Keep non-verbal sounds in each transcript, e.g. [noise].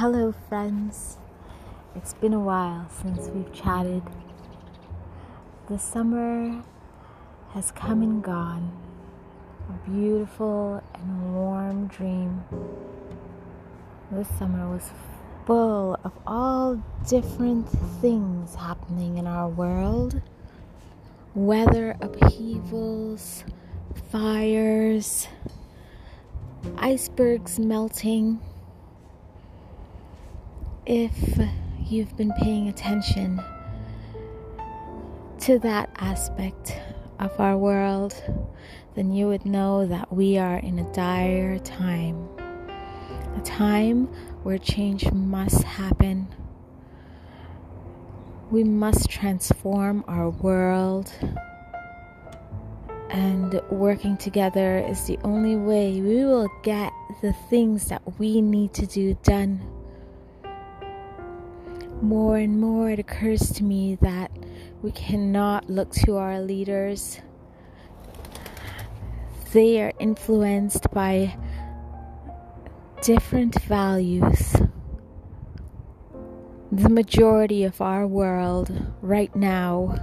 Hello, friends. It's been a while since we've chatted. The summer has come and gone, a beautiful and warm dream. This summer was full of all different things happening in our world weather upheavals, fires, icebergs melting if you've been paying attention to that aspect of our world, then you would know that we are in a dire time. A time where change must happen. We must transform our world. And working together is the only way we will get the things that we need to do done more and more it occurs to me that we cannot look to our leaders. They are influenced by different values. The majority of our world right now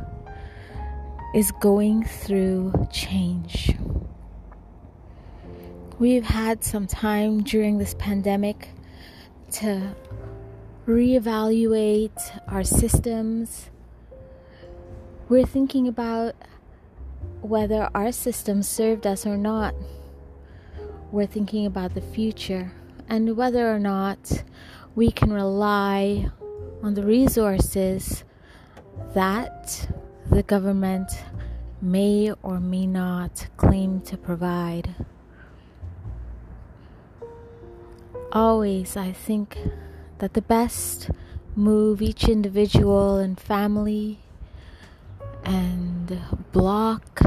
is going through change. We've had some time during this pandemic to reevaluate our systems. We're thinking about whether our systems served us or not. We're thinking about the future and whether or not we can rely on the resources that the government may or may not claim to provide. Always, I think that the best move each individual and family and block,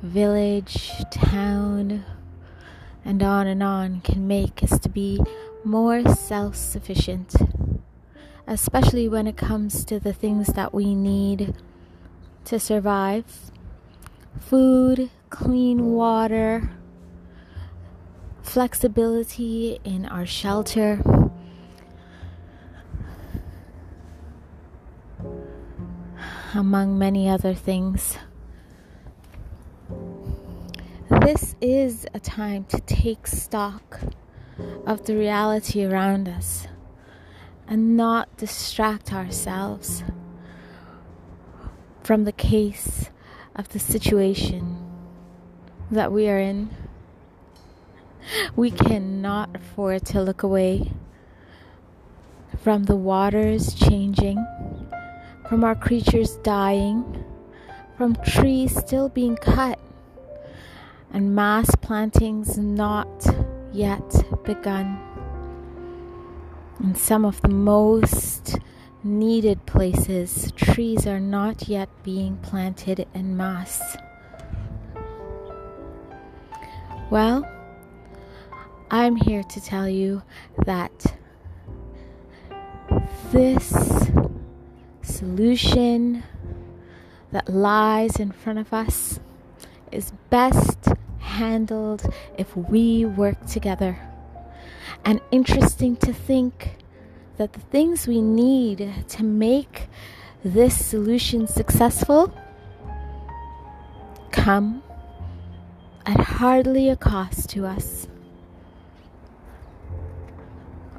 village, town, and on and on can make is to be more self sufficient, especially when it comes to the things that we need to survive. Food, clean water, flexibility in our shelter among many other things. This is a time to take stock of the reality around us and not distract ourselves from the case of the situation that we are in. We cannot afford to look away from the waters changing from our creatures dying, from trees still being cut, and mass plantings not yet begun. In some of the most needed places, trees are not yet being planted en masse. Well, I'm here to tell you that this solution that lies in front of us is best handled if we work together. And interesting to think that the things we need to make this solution successful come at hardly a cost to us.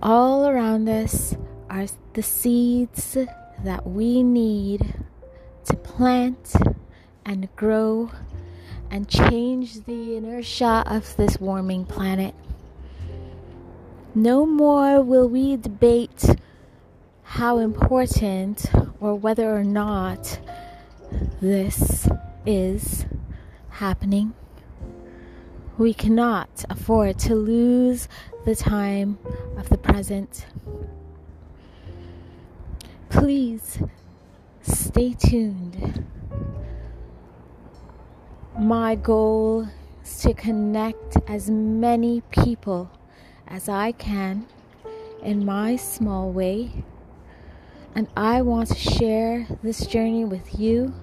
All around us are the seeds that we need to plant and grow and change the inertia of this warming planet. No more will we debate how important or whether or not this is happening. We cannot afford to lose the time of the present. Please stay tuned. My goal is to connect as many people as I can in my small way. And I want to share this journey with you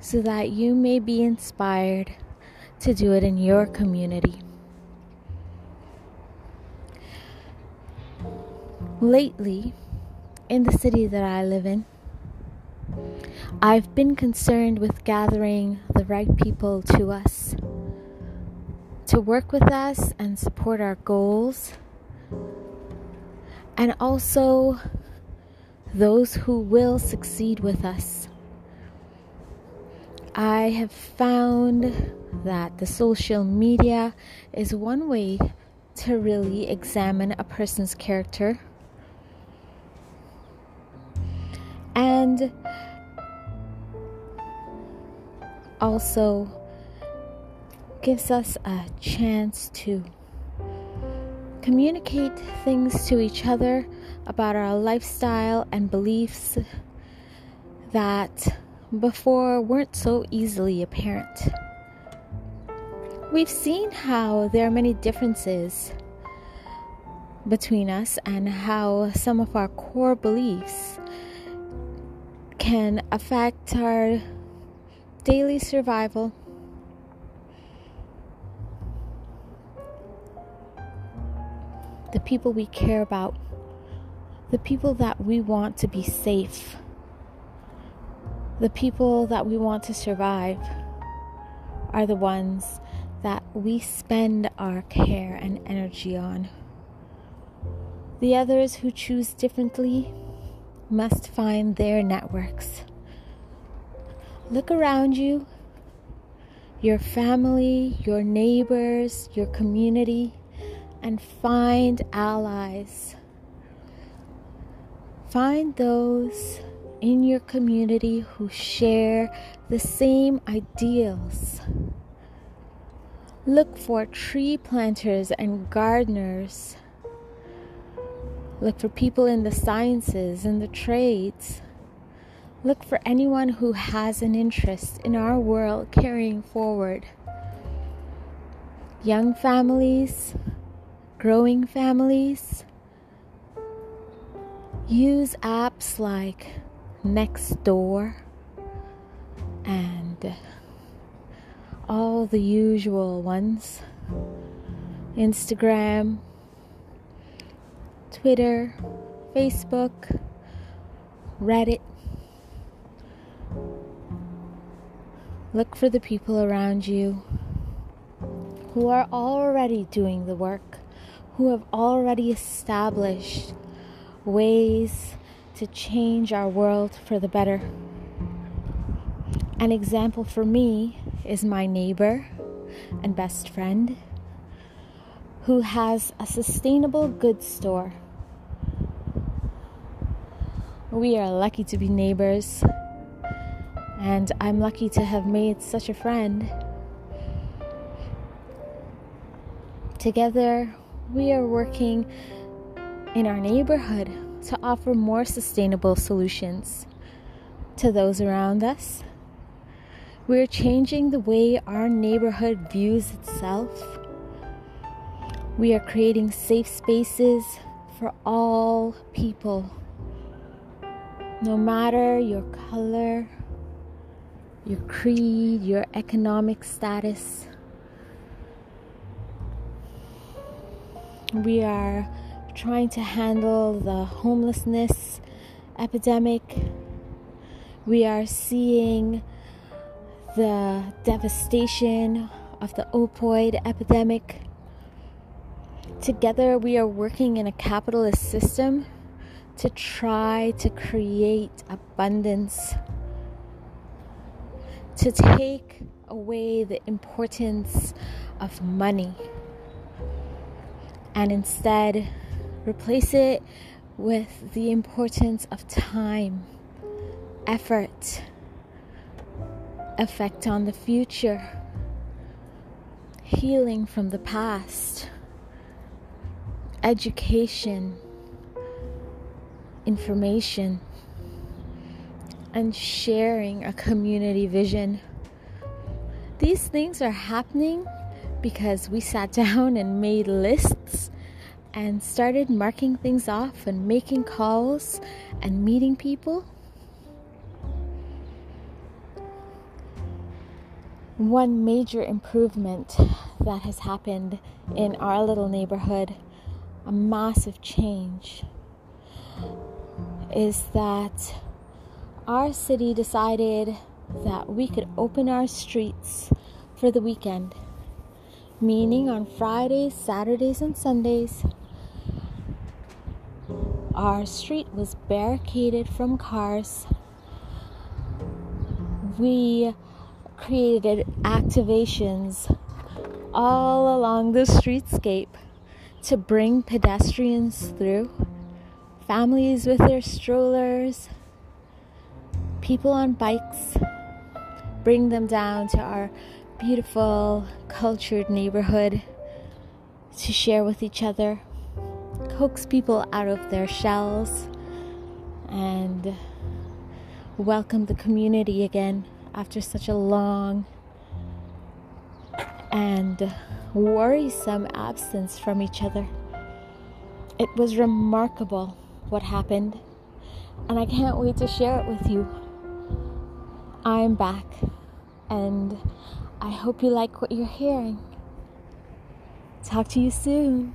so that you may be inspired to do it in your community. lately, in the city that I live in, I've been concerned with gathering the right people to us to work with us and support our goals, and also those who will succeed with us. I have found that the social media is one way to really examine a person's character. And also gives us a chance to communicate things to each other about our lifestyle and beliefs that before weren't so easily apparent. We've seen how there are many differences between us and how some of our core beliefs can affect our daily survival. The people we care about, the people that we want to be safe, the people that we want to survive are the ones that we spend our care and energy on. The others who choose differently must find their networks. Look around you, your family, your neighbors, your community, and find allies. Find those in your community who share the same ideals. Look for tree planters and gardeners. Look for people in the sciences and the trades. Look for anyone who has an interest in our world carrying forward. Young families, growing families, use apps like Nextdoor and all the usual ones Instagram, Twitter, Facebook, Reddit. Look for the people around you who are already doing the work, who have already established ways to change our world for the better. An example for me is my neighbor and best friend who has a sustainable goods store. We are lucky to be neighbors, and I'm lucky to have made such a friend. Together, we are working in our neighborhood to offer more sustainable solutions to those around us. We're changing the way our neighborhood views itself. We are creating safe spaces for all people, no matter your color, your creed, your economic status. We are trying to handle the homelessness epidemic. We are seeing the devastation of the opioid epidemic. Together, we are working in a capitalist system to try to create abundance, to take away the importance of money, and instead Replace it with the importance of time, effort, effect on the future, healing from the past, education, information, and sharing a community vision. These things are happening because we sat [laughs] down and made lists and started marking things off and making calls and meeting people. One major improvement that has happened in our little neighborhood, a massive change, is that our city decided that we could open our streets for the weekend, meaning on Fridays, Saturdays, and Sundays. Our street was barricaded from cars. We created activations all along the streetscape to bring pedestrians through, families with their strollers, people on bikes, bring them down to our beautiful, cultured neighborhood to share with each other, coax people out of their shells, and welcome the community again after such a long and worrisome absence from each other. It was remarkable what happened, and I can't wait to share it with you. I'm back, and I hope you like what you're hearing. Talk to you soon.